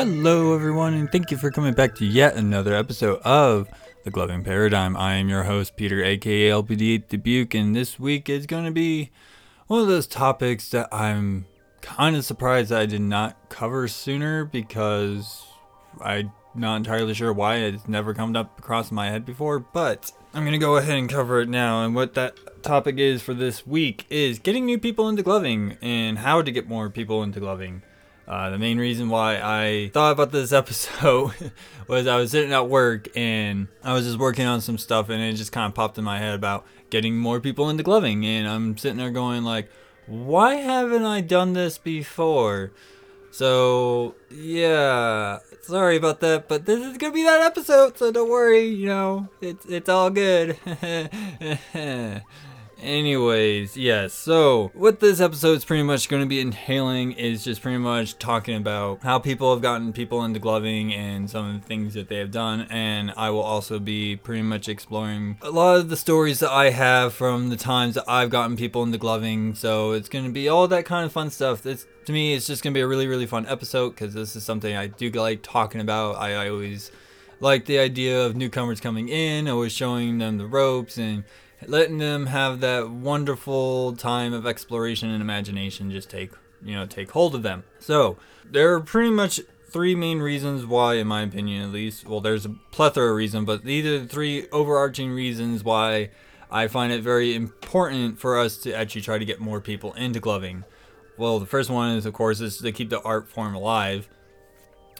Hello, everyone, and thank you for coming back to yet another episode of The Gloving Paradigm. I am your host, Peter, aka LPD Dubuque, and this week is going to be one of those topics that I'm kind of surprised I did not cover sooner because I'm not entirely sure why it's never come up across my head before, but I'm going to go ahead and cover it now. And what that topic is for this week is getting new people into gloving and how to get more people into gloving. Uh, the main reason why I thought about this episode was I was sitting at work and I was just working on some stuff and it just kind of popped in my head about getting more people into gloving and I'm sitting there going like, why haven't I done this before? So yeah, sorry about that, but this is gonna be that episode, so don't worry. You know, it's it's all good. Anyways, yes. So, what this episode is pretty much going to be entailing is just pretty much talking about how people have gotten people into gloving and some of the things that they have done. And I will also be pretty much exploring a lot of the stories that I have from the times that I've gotten people into gloving. So, it's going to be all that kind of fun stuff. It's to me, it's just going to be a really, really fun episode because this is something I do like talking about. I, I always like the idea of newcomers coming in, always showing them the ropes and letting them have that wonderful time of exploration and imagination just take you know take hold of them. So there are pretty much three main reasons why in my opinion at least well there's a plethora of reasons but these are the three overarching reasons why i find it very important for us to actually try to get more people into gloving. Well the first one is of course is to keep the art form alive.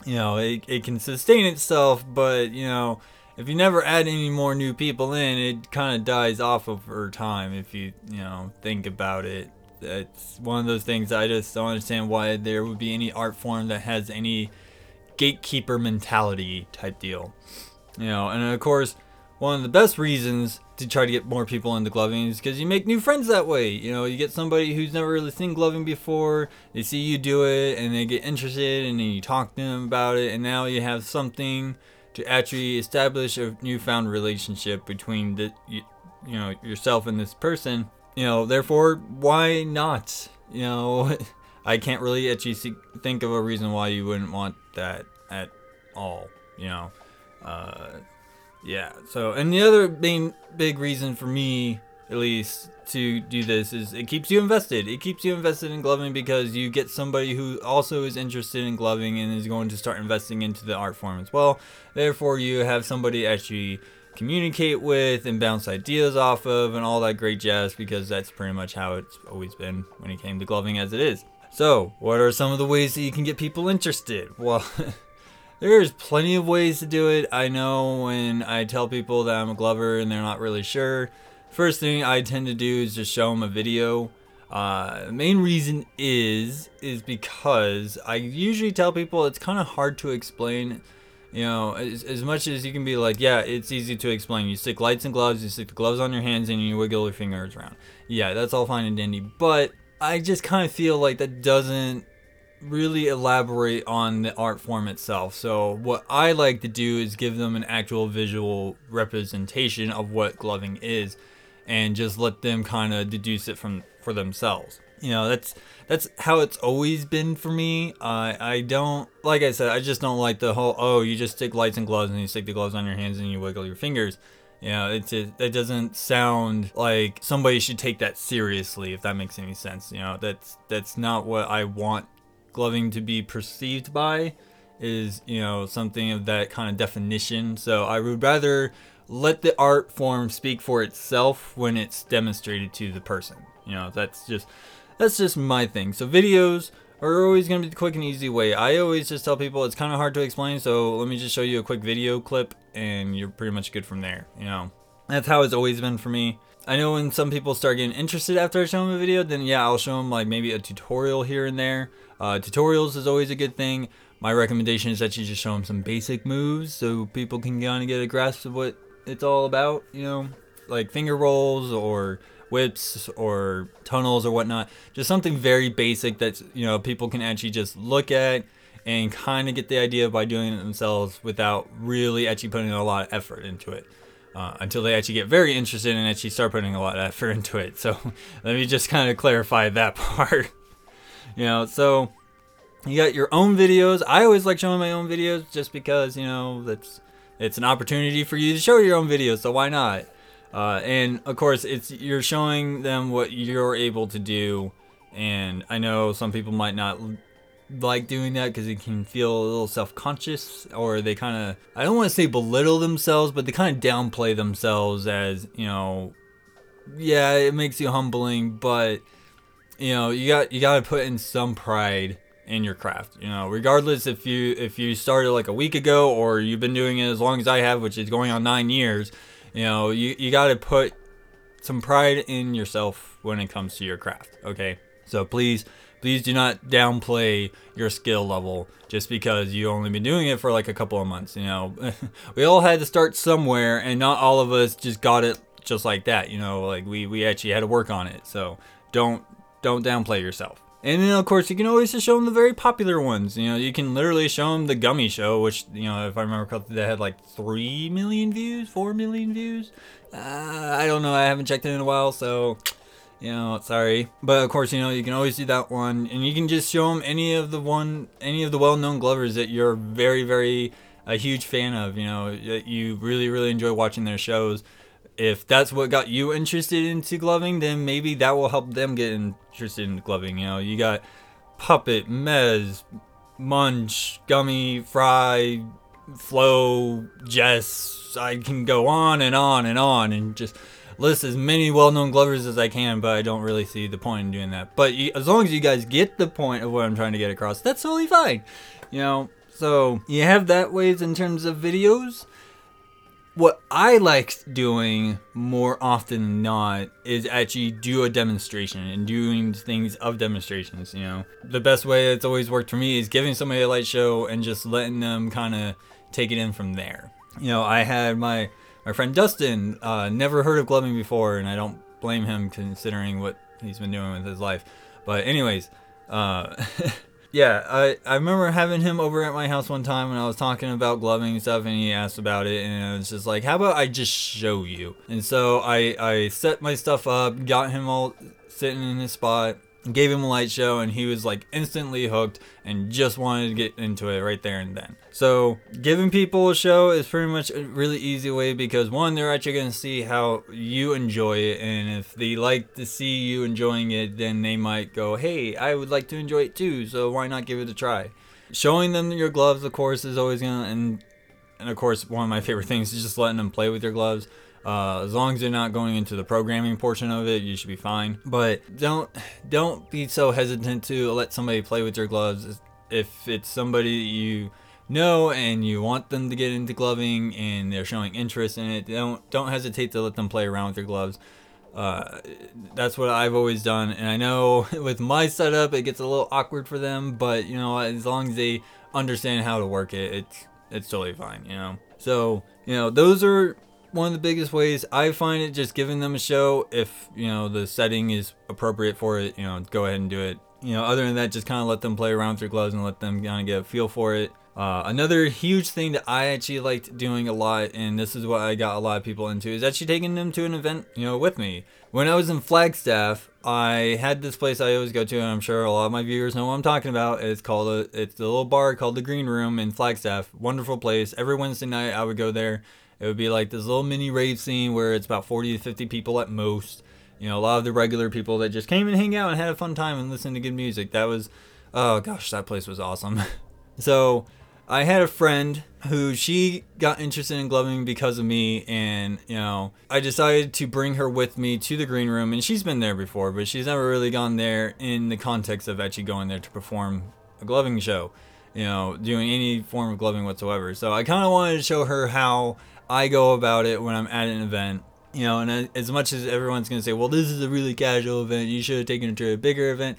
You know it, it can sustain itself but you know if you never add any more new people in, it kind of dies off over time. If you you know think about it, it's one of those things I just don't understand why there would be any art form that has any gatekeeper mentality type deal. You know, and of course, one of the best reasons to try to get more people into gloving is because you make new friends that way. You know, you get somebody who's never really seen gloving before, they see you do it, and they get interested, and then you talk to them about it, and now you have something to actually establish a newfound relationship between the you, know yourself and this person you know therefore why not? You know i can't really actually see, think of a reason why you wouldn't want that at all you know? Uh yeah so and the other main big reason for me at least to do this is it keeps you invested. It keeps you invested in gloving because you get somebody who also is interested in gloving and is going to start investing into the art form as well. Therefore, you have somebody actually communicate with and bounce ideas off of and all that great jazz because that's pretty much how it's always been when it came to gloving as it is. So, what are some of the ways that you can get people interested? Well, there's plenty of ways to do it. I know when I tell people that I'm a glover and they're not really sure, First thing I tend to do is just show them a video. Uh, the main reason is is because I usually tell people it's kind of hard to explain. You know, as, as much as you can be like, yeah, it's easy to explain. You stick lights and gloves, you stick the gloves on your hands, and you wiggle your fingers around. Yeah, that's all fine and dandy. But I just kind of feel like that doesn't really elaborate on the art form itself. So what I like to do is give them an actual visual representation of what gloving is and just let them kind of deduce it from for themselves. You know, that's that's how it's always been for me. I uh, I don't like I said, I just don't like the whole oh you just stick lights and gloves and you stick the gloves on your hands and you wiggle your fingers. You know, it's it, it doesn't sound like somebody should take that seriously if that makes any sense. You know, that's that's not what I want gloving to be perceived by is, you know, something of that kind of definition. So I would rather let the art form speak for itself when it's demonstrated to the person. You know, that's just that's just my thing. So videos are always going to be the quick and easy way. I always just tell people it's kind of hard to explain, so let me just show you a quick video clip and you're pretty much good from there, you know. That's how it's always been for me. I know when some people start getting interested after I show them a video, then yeah, I'll show them like maybe a tutorial here and there. Uh, tutorials is always a good thing. My recommendation is that you just show them some basic moves so people can kind of get a grasp of what it's all about, you know, like finger rolls or whips or tunnels or whatnot. Just something very basic that you know people can actually just look at and kind of get the idea by doing it themselves without really actually putting a lot of effort into it. Uh, until they actually get very interested and actually start putting a lot of effort into it. So let me just kind of clarify that part. you know, so You got your own videos. I always like showing my own videos just because, you know, that's it's an opportunity for you to show your own videos, so why not? Uh, and of course, it's you're showing them what you're able to do. And I know some people might not like doing that because it can feel a little self-conscious or they kind of i don't want to say belittle themselves but they kind of downplay themselves as you know yeah it makes you humbling but you know you got you got to put in some pride in your craft you know regardless if you if you started like a week ago or you've been doing it as long as i have which is going on nine years you know you, you got to put some pride in yourself when it comes to your craft okay? So please please do not downplay your skill level just because you only been doing it for like a couple of months you know? We all had to start somewhere and not all of us just got it just like that you know? Like we we actually had to work on it so don't don't downplay yourself and then of course you can always just show them the very popular ones. You know you can literally show them the gummy show which you know if i remember correctly that had like 3 million views 4 million views. Uh, i don't know. I haven't checked it in a while so you know sorry. But of course you know you can always do that one. And you can just show them any of the one any of the well-known glovers that you're very very a huge fan of you know that you really really enjoy watching their shows if that's what got you interested into gloving then maybe that will help them get interested in gloving you know you got puppet mez munch gummy fry flow jess i can go on and on and on and just list as many well-known glovers as I can, but I don't really see the point in doing that. But you, as long as you guys get the point of what I'm trying to get across, that's totally fine. You know, so you have that ways in terms of videos. What I like doing more often than not is actually do a demonstration and doing things of demonstrations. You know, the best way it's always worked for me is giving somebody a light show and just letting them kind of take it in from there. You know, I had my my friend Dustin uh, never heard of gloving before, and I don't blame him considering what he's been doing with his life. But anyways, uh, yeah, I, I remember having him over at my house one time when I was talking about gloving and stuff, and he asked about it, and I was just like, "How about I just show you?" And so I I set my stuff up, got him all sitting in his spot, gave him a light show and he was like instantly hooked and just wanted to get into it right there and then. So, giving people a show is pretty much a really easy way because one, they're actually going to see how you enjoy it, and if they like to see you enjoying it, then they might go, Hey, I would like to enjoy it too, so why not give it a try? Showing them your gloves, of course, is always going to, and, and of course, one of my favorite things is just letting them play with your gloves. Uh, as long as you're not going into the programming portion of it, you should be fine. But don't don't be so hesitant to let somebody play with your gloves. If it's somebody you know and you want them to get into gloving and they're showing interest in it, don't don't hesitate to let them play around with your gloves. Uh, that's what I've always done, and I know with my setup it gets a little awkward for them, but you know as long as they understand how to work it, it's it's totally fine. You know, so you know those are one of the biggest ways I find it just giving them a show if you know the setting is appropriate for it. You know, go ahead and do it. You know, other than that, just kind of let them play around with your gloves and let them kind of get a feel for it. Uh, another huge thing that I actually liked doing a lot, and this is what I got a lot of people into, is actually taking them to an event, you know, with me. When I was in Flagstaff, I had this place I always go to, and I'm sure a lot of my viewers know what I'm talking about. It's called a, it's a little bar called the Green Room in Flagstaff. Wonderful place. Every Wednesday night, I would go there it would be like this little mini rave scene where it's about 40 to 50 people at most. You know, a lot of the regular people that just came and hang out and had a fun time and listened to good music. That was, oh gosh, that place was awesome. so I had a friend who she got interested in gloving because of me and you know i decided to bring her with me to the green room and she's been there before but she's never really gone there in the context of actually going there to perform a gloving show you know doing any form of gloving whatsoever so i kind of wanted to show her how I go about it when I'm at an event. You know, and as much as everyone's going to say, well, this is a really casual event, you should have taken it to a bigger event.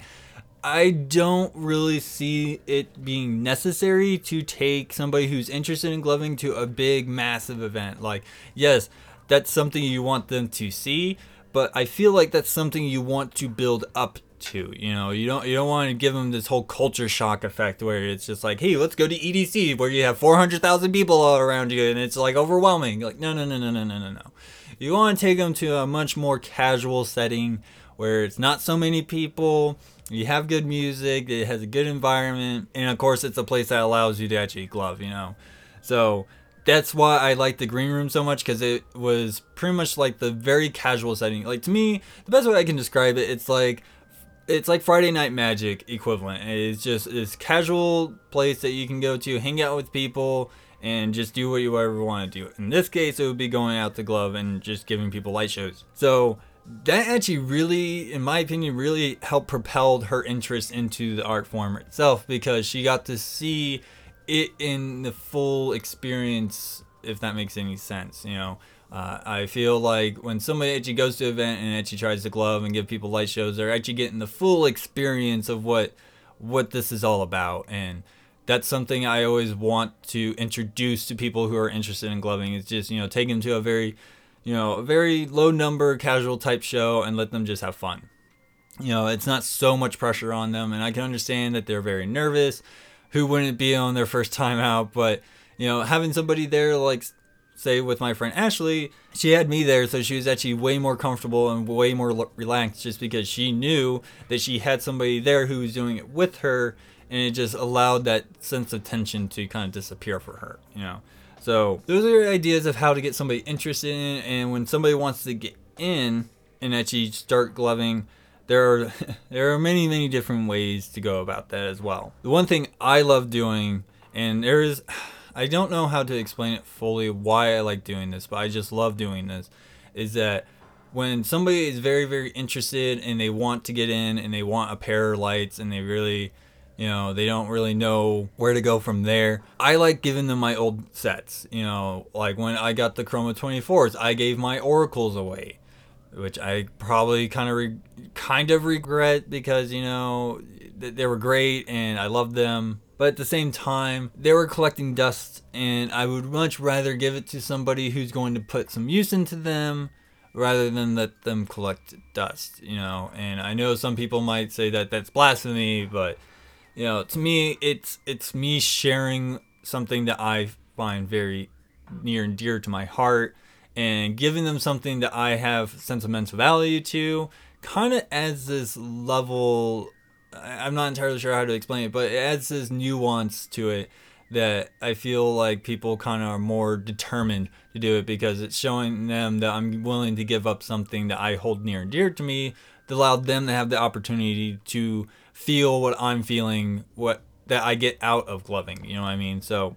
I don't really see it being necessary to take somebody who's interested in gloving to a big, massive event. Like, yes, that's something you want them to see, but I feel like that's something you want to build up to. You know, you don't you don't want to give them this whole culture shock effect where it's just like, hey, let's go to EDC where you have four hundred thousand people all around you and it's like overwhelming. Like, no, no, no, no, no, no, no, no. You want to take them to a much more casual setting where it's not so many people. You have good music, it has a good environment, and of course, it's a place that allows you to actually glove, you know. So that's why I like the green room so much because it was pretty much like the very casual setting. Like to me, the best way I can describe it, it's like it's like Friday Night Magic equivalent. It's just this casual place that you can go to, hang out with people, and just do what you ever want to do. In this case, it would be going out to Glove and just giving people light shows. So that actually really, in my opinion, really helped propelled her interest into the art form itself because she got to see it in the full experience, if that makes any sense. You know, uh, I feel like when somebody actually goes to an event and actually tries to glove and give people light shows, they're actually getting the full experience of what what this is all about and that's something I always want to introduce to people who are interested in gloving. It's just you know take them to a very, you know, a very low number casual type show and let them just have fun. You know, it's not so much pressure on them, and I can understand that they're very nervous. Who wouldn't be on their first time out? But you know, having somebody there like say with my friend Ashley, she had me there, so she was actually way more comfortable and way more relaxed just because she knew that she had somebody there who was doing it with her and it just allowed that sense of tension to kind of disappear for her, you know. So those are ideas of how to get somebody interested in, it. and when somebody wants to get in and actually start gloving, there are there are many many different ways to go about that as well. The one thing I love doing, and there is, I don't know how to explain it fully why I like doing this, but I just love doing this, is that when somebody is very very interested and they want to get in and they want a pair of lights and they really you know, they don't really know where to go from there. I like giving them my old sets. You know, like when I got the Chroma 24s, I gave my Oracles away, which I probably kind of re- kind of regret because you know they were great and I loved them. But at the same time, they were collecting dust, and I would much rather give it to somebody who's going to put some use into them rather than let them collect dust, you know. And I know some people might say that that's blasphemy, but you know, to me, it's it's me sharing something that I find very near and dear to my heart, and giving them something that I have sentimental value to, kind of adds this level. I'm not entirely sure how to explain it, but it adds this nuance to it that I feel like people kind of are more determined to do it because it's showing them that I'm willing to give up something that I hold near and dear to me that allowed them to have the opportunity to feel what I'm feeling, what that I get out of gloving. You know what I mean? So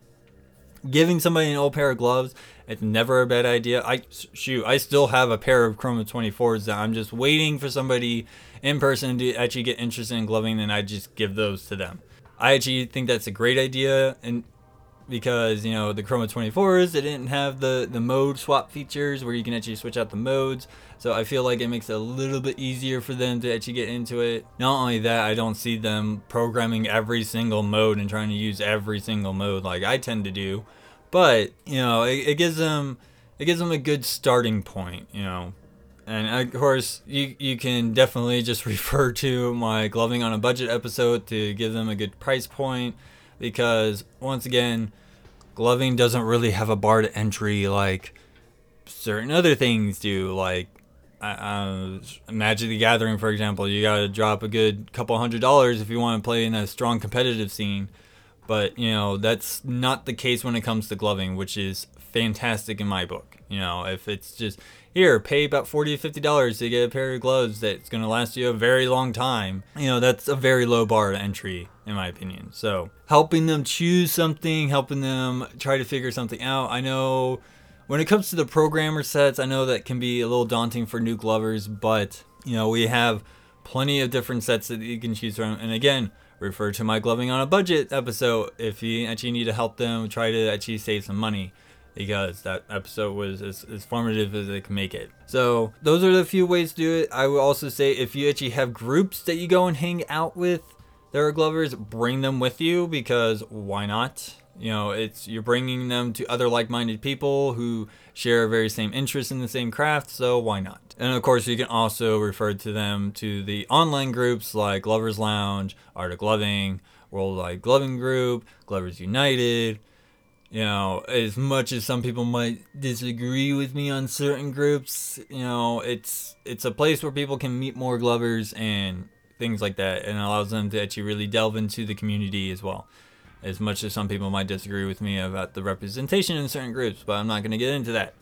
giving somebody an old pair of gloves, it's never a bad idea. I shoot, I still have a pair of Chroma 24s that I'm just waiting for somebody in person to actually get interested in gloving, and I just give those to them. I actually think that's a great idea, and because you know the Chroma 24s they didn't have the the mode swap features where you can actually switch out the modes so I feel like it makes it a little bit easier for them to actually get into it. Not only that, I don't see them programming every single mode and trying to use every single mode like I tend to do. But, you know, it, it gives them it gives them a good starting point, you know. And of course, you you can definitely just refer to my gloving on a budget episode to give them a good price point because once again, gloving doesn't really have a bar to entry like certain other things do like uh, Magic the Gathering, for example, you got to drop a good couple hundred dollars if you want to play in a strong competitive scene. But you know that's not the case when it comes to gloving, which is fantastic in my book. You know, if it's just here, pay about forty to fifty dollars to get a pair of gloves that's gonna last you a very long time. You know, that's a very low bar to entry, in my opinion. So helping them choose something, helping them try to figure something out. I know when it comes to the programmer sets, I know that can be a little daunting for new glovers, but you know we have plenty of different sets that you can choose from. And again, refer to my gloving on a budget episode if you actually need to help them try to actually save some money because that episode was as, as formative as it can make it. So those are the few ways to do it. I would also say if you actually have groups that you go and hang out with that are glovers, bring them with you because why not? You know, it's you're bringing them to other like-minded people who share very same interests in the same craft, so why not? And of course, you can also refer to them to the online groups like Glovers Lounge, Art of Gloving, Worldwide Gloving Group, Glovers United. You know, as much as some people might disagree with me on certain groups, you know, it's it's a place where people can meet more glovers and things like that, and allows them to actually really delve into the community as well. As much as some people might disagree with me about the representation in certain groups, but I'm not going to get into that.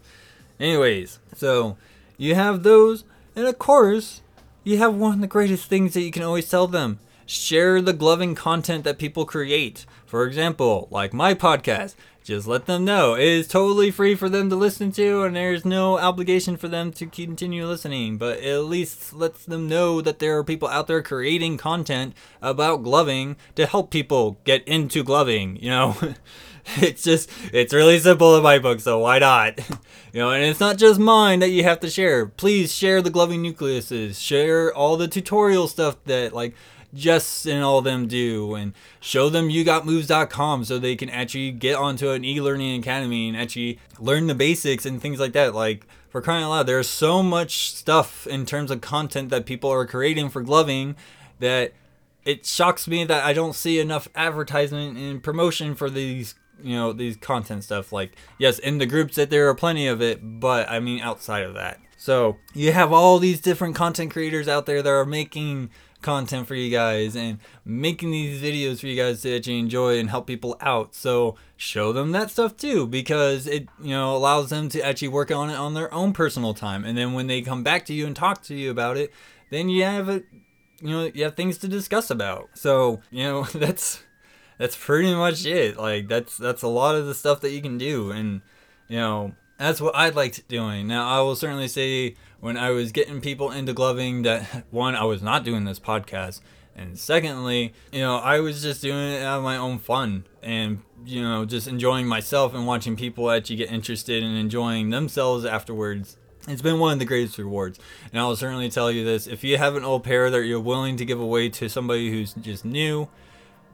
Anyways, so you have those, and of course, you have one of the greatest things that you can always tell them share the gloving content that people create. For example, like my podcast, just let them know. It is totally free for them to listen to and there's no obligation for them to continue listening. But at least lets them know that there are people out there creating content about gloving to help people get into gloving you know? It's just it's really simple in my book so why not? You know and it's not just mine that you have to share. Please share the gloving nucleuses. Share all the tutorial stuff that like Jess and all them do and show them you got yougotmoves.com so they can actually get onto an e-learning academy and actually learn the basics and things like that. Like for crying out loud there's so much stuff in terms of content that people are creating for gloving that it shocks me that I don't see enough advertisement and promotion for these you know these content stuff. Like yes in the groups that there are plenty of it but I mean outside of that. So you have all these different content creators out there that are making content for you guys and making these videos for you guys to actually enjoy and help people out. So show them that stuff too because it you know allows them to actually work on it on their own personal time. And then when they come back to you and talk to you about it, then you have a you know you have things to discuss about. So you know that's that's pretty much it. Like that's that's a lot of the stuff that you can do and you know that's what I liked doing. Now I will certainly say when I was getting people into gloving that one, I was not doing this podcast. And secondly, you know, I was just doing it out of my own fun and, you know, just enjoying myself and watching people actually get interested and enjoying themselves afterwards. It's been one of the greatest rewards. And I'll certainly tell you this if you have an old pair that you're willing to give away to somebody who's just new,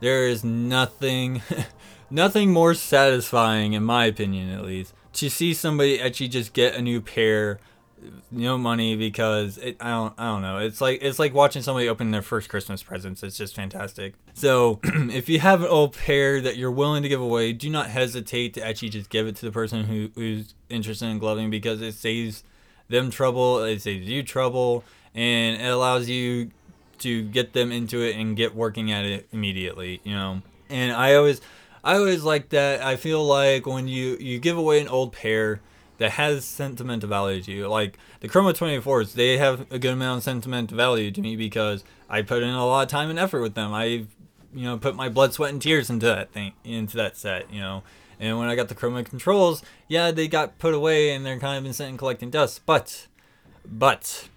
there is nothing, nothing more satisfying, in my opinion at least, to see somebody actually just get a new pair no money because it, I don't I don't know. It's like it's like watching somebody open their first Christmas presents. It's just fantastic. So if you have an old pair that you're willing to give away, do not hesitate to actually just give it to the person who, who's interested in gloving because it saves them trouble, it saves you trouble, and it allows you to get them into it and get working at it immediately. You know, and I always I always like that. I feel like when you you give away an old pair that has sentimental value to you. Like the Chroma 24s, they have a good amount of sentimental value to me because I put in a lot of time and effort with them. I've you know put my blood, sweat, and tears into that thing, into that set. You know, and when I got the Chroma controls, yeah, they got put away and they're kind of been sitting collecting dust. But, but.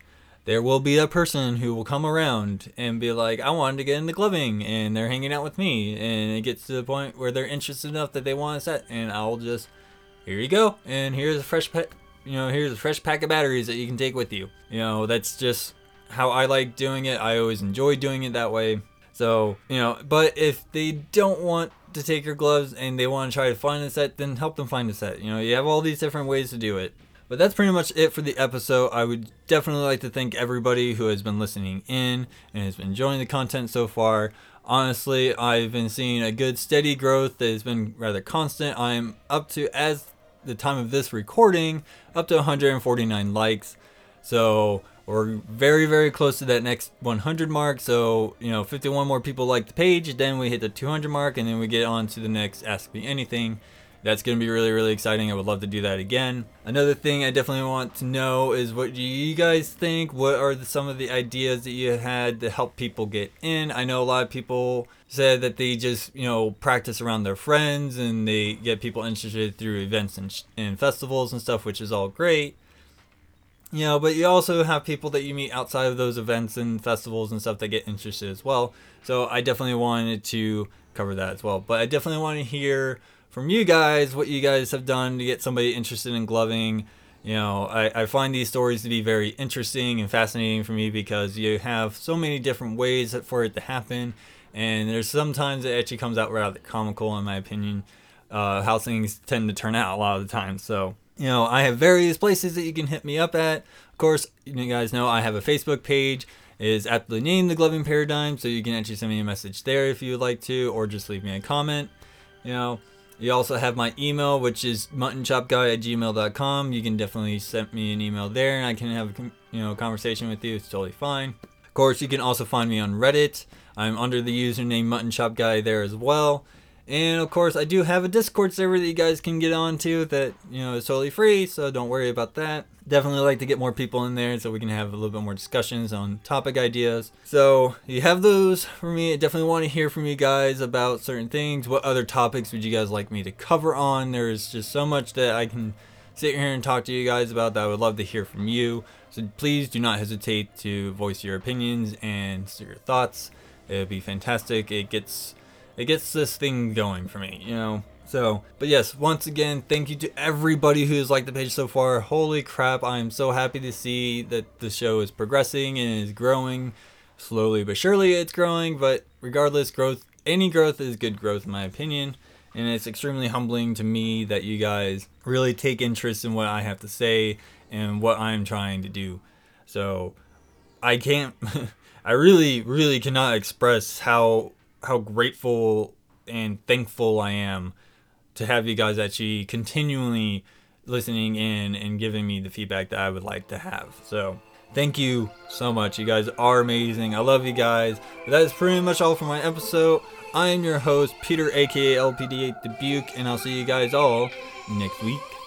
There will be a person who will come around and be like, I wanted to get into gloving, and they're hanging out with me, and it gets to the point where they're interested enough that they want to set, and I'll just here you go, and here's a fresh pet. You know, here's a fresh pack of batteries that you can take with you. You know, that's just how I like doing it. I always enjoy doing it that way. So, you know, but if they don't want to take your gloves and they want to try to find a set, then help them find a set. You know, you have all these different ways to do it. But that's pretty much it for the episode. I would definitely like to thank everybody who has been listening in and has been enjoying the content so far. Honestly, I've been seeing a good steady growth that has been rather constant. I'm up to, as the time of this recording, up to 149 likes. So we're very, very close to that next 100 mark. So, you know, 51 more people like the page, then we hit the 200 mark, and then we get on to the next Ask Me Anything. That's going to be really, really exciting. I would love to do that again. Another thing I definitely want to know is what do you guys think? What are the, some of the ideas that you had to help people get in? I know a lot of people said that they just, you know, practice around their friends and they get people interested through events and, and festivals and stuff, which is all great. You know, but you also have people that you meet outside of those events and festivals and stuff that get interested as well. So I definitely wanted to cover that as well. But I definitely want to hear from you guys what you guys have done to get somebody interested in gloving. You know, I, I find these stories to be very interesting and fascinating for me because you have so many different ways for it to happen. And there's sometimes it actually comes out rather comical, in my opinion, uh, how things tend to turn out a lot of the time. So, you know, I have various places that you can hit me up at. Of course, you guys know I have a Facebook page. Is aptly named The Gloving Paradigm, so you can actually send me a message there if you would like to, or just leave me a comment. You know, you also have my email, which is muttonchopguy at gmail.com. You can definitely send me an email there, and I can have a you know conversation with you. It's totally fine. Of course, you can also find me on Reddit. I'm under the username muttonchopguy there as well. And of course, I do have a Discord server that you guys can get onto that you know is totally free, so don't worry about that. Definitely like to get more people in there so we can have a little bit more discussions on topic ideas. So you have those for me. I definitely want to hear from you guys about certain things. What other topics would you guys like me to cover on? There's just so much that I can sit here and talk to you guys about that I would love to hear from you. So please do not hesitate to voice your opinions and your thoughts. It would be fantastic. It gets it gets this thing going for me, you know. So, but yes, once again, thank you to everybody who has liked the page so far. Holy crap, I am so happy to see that the show is progressing and is growing slowly but surely. It's growing, but regardless, growth, any growth is good growth in my opinion. And it's extremely humbling to me that you guys really take interest in what I have to say and what I'm trying to do. So, I can't, I really, really cannot express how how grateful and thankful I am to have you guys actually continually listening in and giving me the feedback that I would like to have. So, thank you so much. You guys are amazing. I love you guys. But that is pretty much all for my episode. I am your host, Peter, aka LPD8 Dubuque, and I'll see you guys all next week.